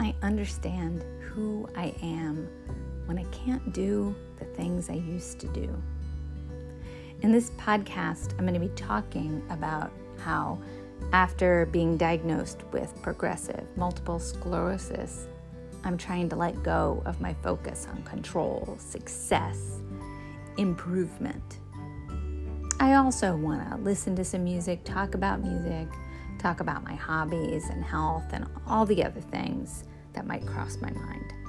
I understand who I am when I can't do the things I used to do. In this podcast, I'm going to be talking about how, after being diagnosed with progressive multiple sclerosis, I'm trying to let go of my focus on control, success, improvement. I also want to listen to some music, talk about music, talk about my hobbies and health and all the other things that might cross my mind.